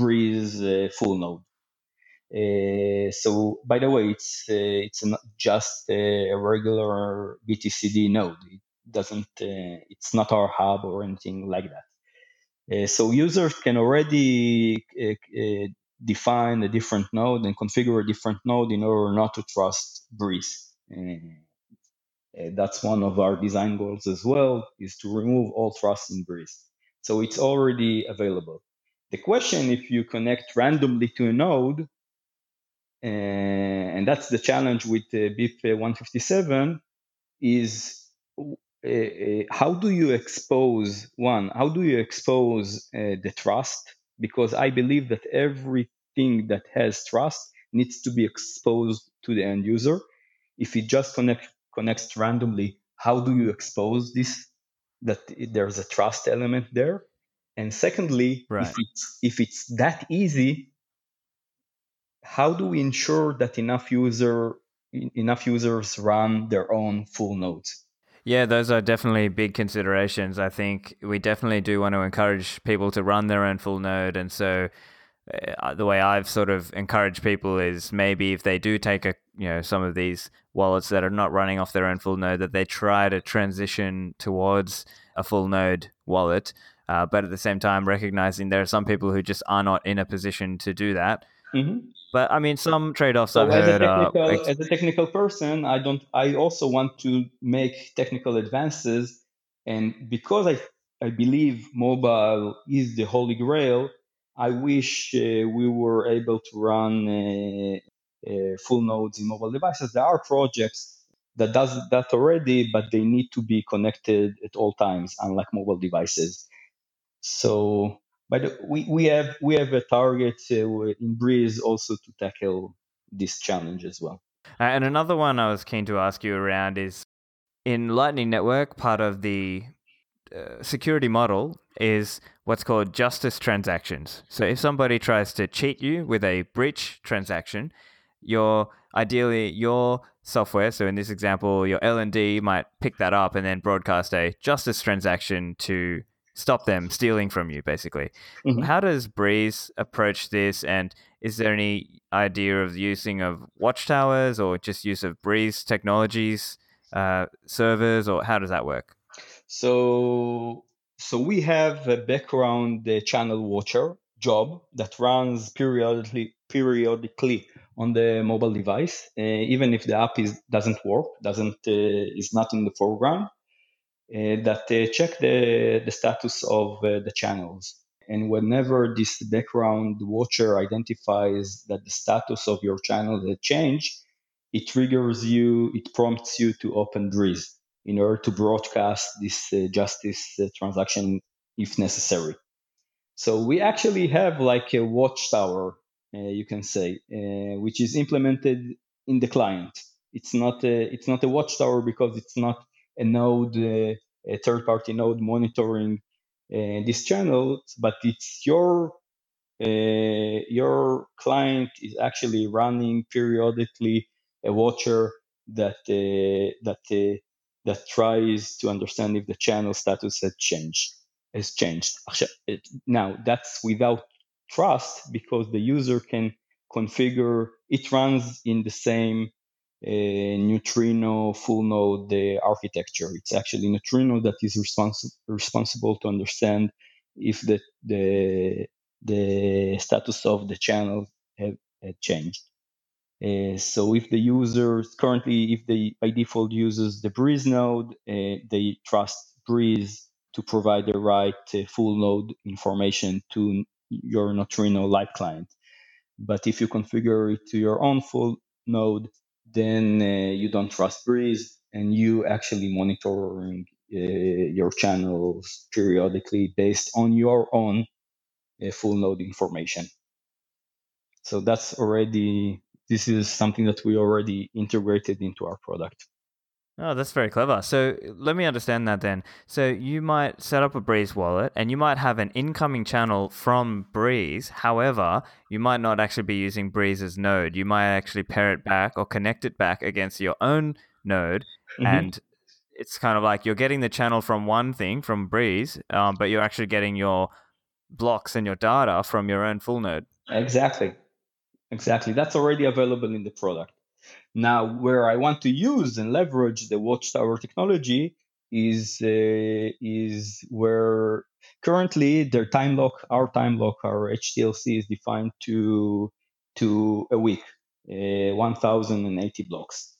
Breez full node. Uh, so, by the way, it's uh, it's not just a regular BTCD node. It doesn't. Uh, it's not our hub or anything like that. so users can already define a different node and configure a different node in order not to trust Breez. Uh, that's one of our design goals as well, is to remove all trust in Breez. So it's already available. The question, if you connect randomly to a node, uh, and that's the challenge with uh, BIP 157 is uh, how do you expose one how do you expose the trust? Because i believe that everything that has trust needs to be exposed to the end user. If it just connect, connects randomly how do you expose this that there's a trust element there? And secondly right. if it's if it's that easy how do we ensure that enough user enough users run their own full nodes? Yeah, those are definitely big considerations. I think we definitely do want to encourage people to run their own full node, and so uh, the way I've sort of encouraged people is maybe if they do take a you know some of these wallets that are not running off their own full node, that they try to transition towards a full node wallet. Uh, but at the same time, recognizing there are some people who just are not in a position to do that. Mm-hmm. But I mean, some trade-offs so I've as heard. A technical, uh, as a technical person, I don't. I also want to make technical advances, and because I I believe mobile is the holy grail, I wish uh, we were able to run uh, uh, full nodes in mobile devices. There are projects that does that already, but they need to be connected at all times, unlike mobile devices. So but we, we have we have a target uh, in Breez also to tackle this challenge as well. Uh, and another one I was keen to ask you around is in Lightning Network, part of the uh, security model is what's called justice transactions. So if somebody tries to cheat you with a breach transaction, your ideally your software, so in this example, your L and LND might pick that up and then broadcast a justice transaction to stop them stealing from you, basically. Mm-hmm. How does Breez approach this? And is there any idea of using of watchtowers or just use of Breez technologies, uh, servers, or how does that work? So, so we have a background uh, channel watcher job that runs periodically periodically on the mobile device, uh, even if the app is doesn't work, doesn't uh, is not in the foreground. Uh, that uh, check the, the status of uh, the channels. And whenever this background watcher identifies that the status of your channel has changed, it triggers you, it prompts you to open Breez in order to broadcast this uh, justice uh, transaction if necessary. So we actually have like a watchtower, uh, you can say, which is implemented in the client. It's not a, it's not a watchtower because it's not a node, uh, a third party node monitoring uh, these channels, but it's your uh, your client is actually running periodically a watcher that that that tries to understand if the channel status has changed. has changed. Now that's without trust because the user can configure. It runs in the same uh, neutrino full node architecture. It's actually neutrino that is respons- responsible to understand if the, the the status of the channel have, have changed. Uh, so if the user currently, if they by default uses the Breez node, uh, they trust Breez to provide the right uh, full node information to your Neutrino light client. But if you configure it to your own full node, then uh, you don't trust Breez and you actually monitoring uh, your channels periodically based on your own uh, full node information. So that's already this is something that we already integrated into our product. Oh, that's very clever. So let me understand that then. So you might set up a Breez wallet and you might have an incoming channel from Breez. However, you might not actually be using Breez's node. You might actually pair it back or connect it back against your own node. Mm-hmm. And it's kind of like you're getting the channel from one thing, from Breez, um, but you're actually getting your blocks and your data from your own full node. Exactly. Exactly. That's already available in the product. Now, where I want to use and leverage the Watchtower technology is uh, is where currently their time lock, our time lock, our HTLC is defined to to a week, uh, 1,080 blocks.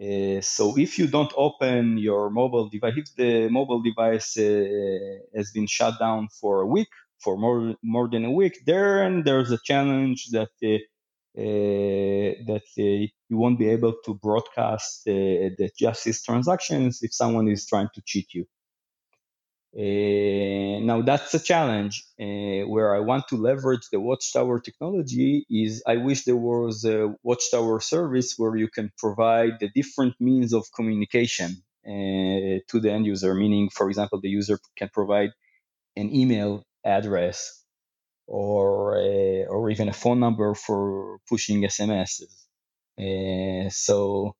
Uh, so if you don't open your mobile device, if the mobile device uh, has been shut down for a week, for more more than a week, then there's a challenge that uh, that uh, you won't be able to broadcast uh, the justice transactions if someone is trying to cheat you. Uh, now that's a challenge uh, where I want to leverage the Watchtower technology. Is I wish there was a Watchtower service where you can provide the different means of communication uh, to the end user. Meaning, for example, the user can provide an email address or a, or even a phone number for pushing SMSs. Uh, so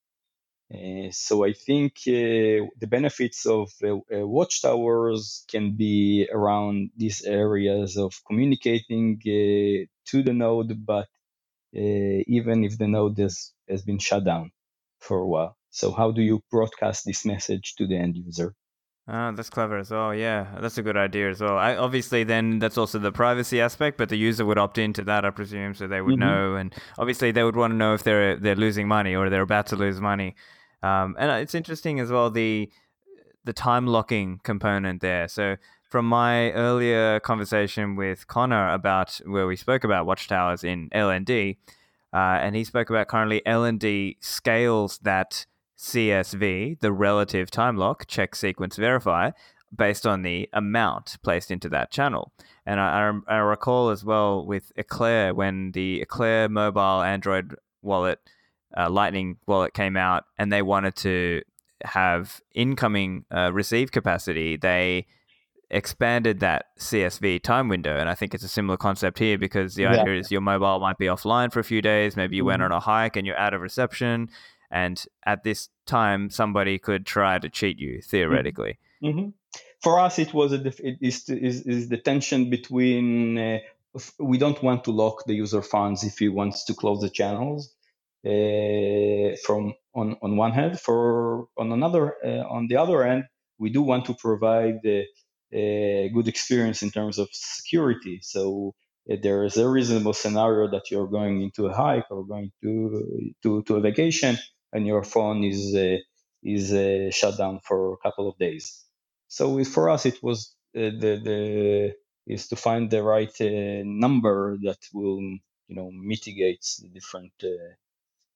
uh, so I think uh, the benefits of watchtowers can be around these areas of communicating to the node, but even if the node has, has been shut down for a while. So how do you broadcast this message to the end user? Oh, that's clever as well. Yeah, that's a good idea as well. I, obviously, then that's also the privacy aspect, but the user would opt into that, I presume, so they would mm-hmm. know, and obviously they would want to know if they're they're losing money or they're about to lose money. Um, and it's interesting as well the the time locking component there. So from my earlier conversation with Conner about where we spoke about watchtowers in LND, uh, and he spoke about currently LND scales that CSV, the relative time lock, check sequence verify, based on the amount placed into that channel. And I, I, I recall as well with Eclair when the Eclair mobile Android wallet, uh, Lightning wallet came out, and they wanted to have incoming uh, receive capacity, they expanded that CSV time window. And I think it's a similar concept here because the yeah. idea is your mobile might be offline for a few days. Maybe you mm-hmm. went on a hike and you're out of reception and at this time somebody could try to cheat you theoretically. Mm-hmm. For us, it was a def- it is, is, is the tension between uh, we don't want to lock the user funds if he wants to close the channels uh, from on on one hand. For on another uh, on the other end, we do want to provide a, a good experience in terms of security. So uh, there is a reasonable scenario that you're going into a hike or going to to, to a vacation and your phone is uh, is uh, shut down for a couple of days. So for us, it was uh, the the is to find the right number that will you know mitigates the different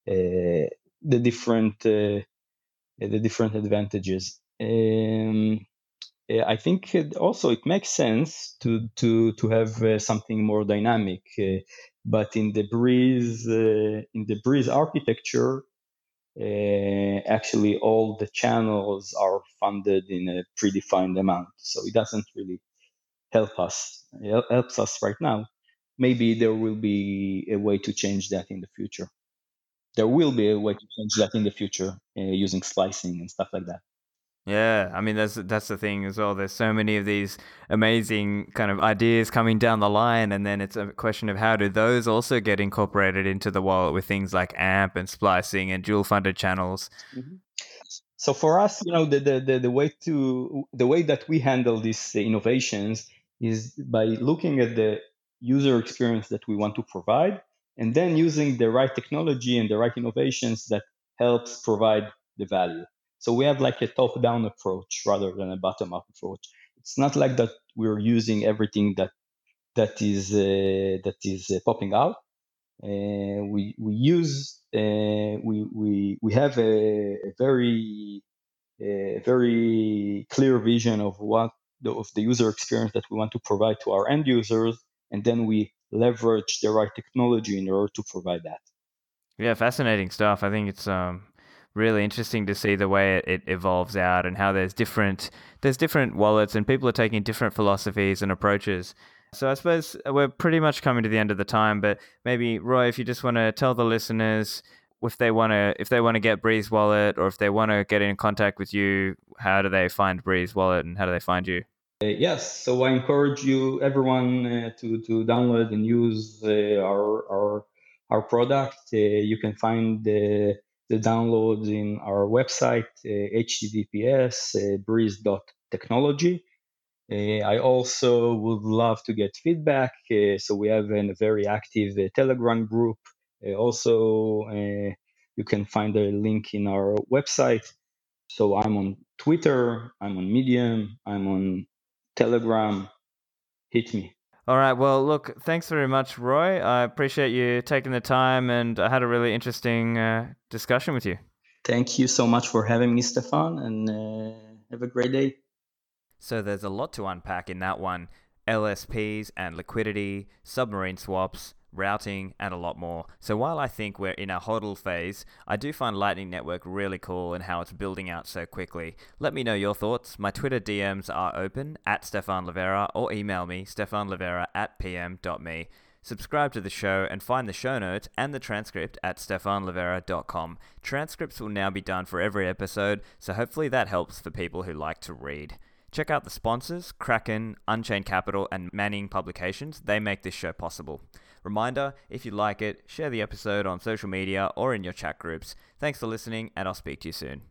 the different the different advantages. Um, I think it also it makes sense to to to have uh, something more dynamic. Uh, but in the breez uh, in the breez architecture, uh, actually all the channels are funded in a predefined amount. So it doesn't really help us. It helps us right now. Maybe there will be a way to change that in the future. There will be a way to change that in the future uh, using splicing and stuff like that. Yeah, I mean that's that's the thing as well. There's so many of these amazing kind of ideas coming down the line, and then it's a question of how do those also get incorporated into the wallet with things like AMP and splicing and dual funded channels. Mm-hmm. So for us, you know, the, the, the, the way to the way that we handle these innovations is by looking at the user experience that we want to provide, and then using the right technology and the right innovations that helps provide the value. So we have like a top-down approach rather than a bottom-up approach. It's not like that we're using everything that that is uh, that is uh, popping out. Uh, we we use uh, we we we have a, a very a very clear vision of what the, of the user experience that we want to provide to our end users, and then we leverage the right technology in order to provide that. Yeah, fascinating stuff. I think it's um really interesting to see the way it, it evolves out and how there's different there's different wallets and people are taking different philosophies and approaches. So I suppose we're pretty much coming to the end of the time, but maybe Roy, if you just want to tell the listeners if they want to if they want to get Breez Wallet or if they want to get in contact with you, how do they find Breez Wallet and how do they find you? Uh, yes, so I encourage you everyone uh, to to download and use uh, our our our product. Uh, you can find the the downloads in our website, https uh, uh, breez.technology. Uh, I also would love to get feedback. Uh, so we have a very active uh, Telegram group. Uh, also, you can find a link in our website. So I'm on Twitter, I'm on Medium, I'm on Telegram. Hit me. All right. Well, look, thanks very much, Roy. I appreciate you taking the time, and I had a really interesting uh, discussion with you. Thank you so much for having me, Stephan, and uh, have a great day. So, there's a lot to unpack in that one LSPs and liquidity, submarine swaps, routing, and a lot more. So while I think we're in a hodl phase, I do find Lightning Network really cool and how it's building out so quickly. Let me know your thoughts. My Twitter DMs are open at Stephan Livera or email me, stephanlivera at pm.me. Subscribe to the show and find the show notes and the transcript at stephanlivera.com. Transcripts will now be done for every episode, so hopefully that helps for people who like to read. Check out the sponsors, Kraken, Unchained Capital, and Manning Publications. They make this show possible. Reminder if you like it, share the episode on social media or in your chat groups. Thanks for listening, and I'll speak to you soon.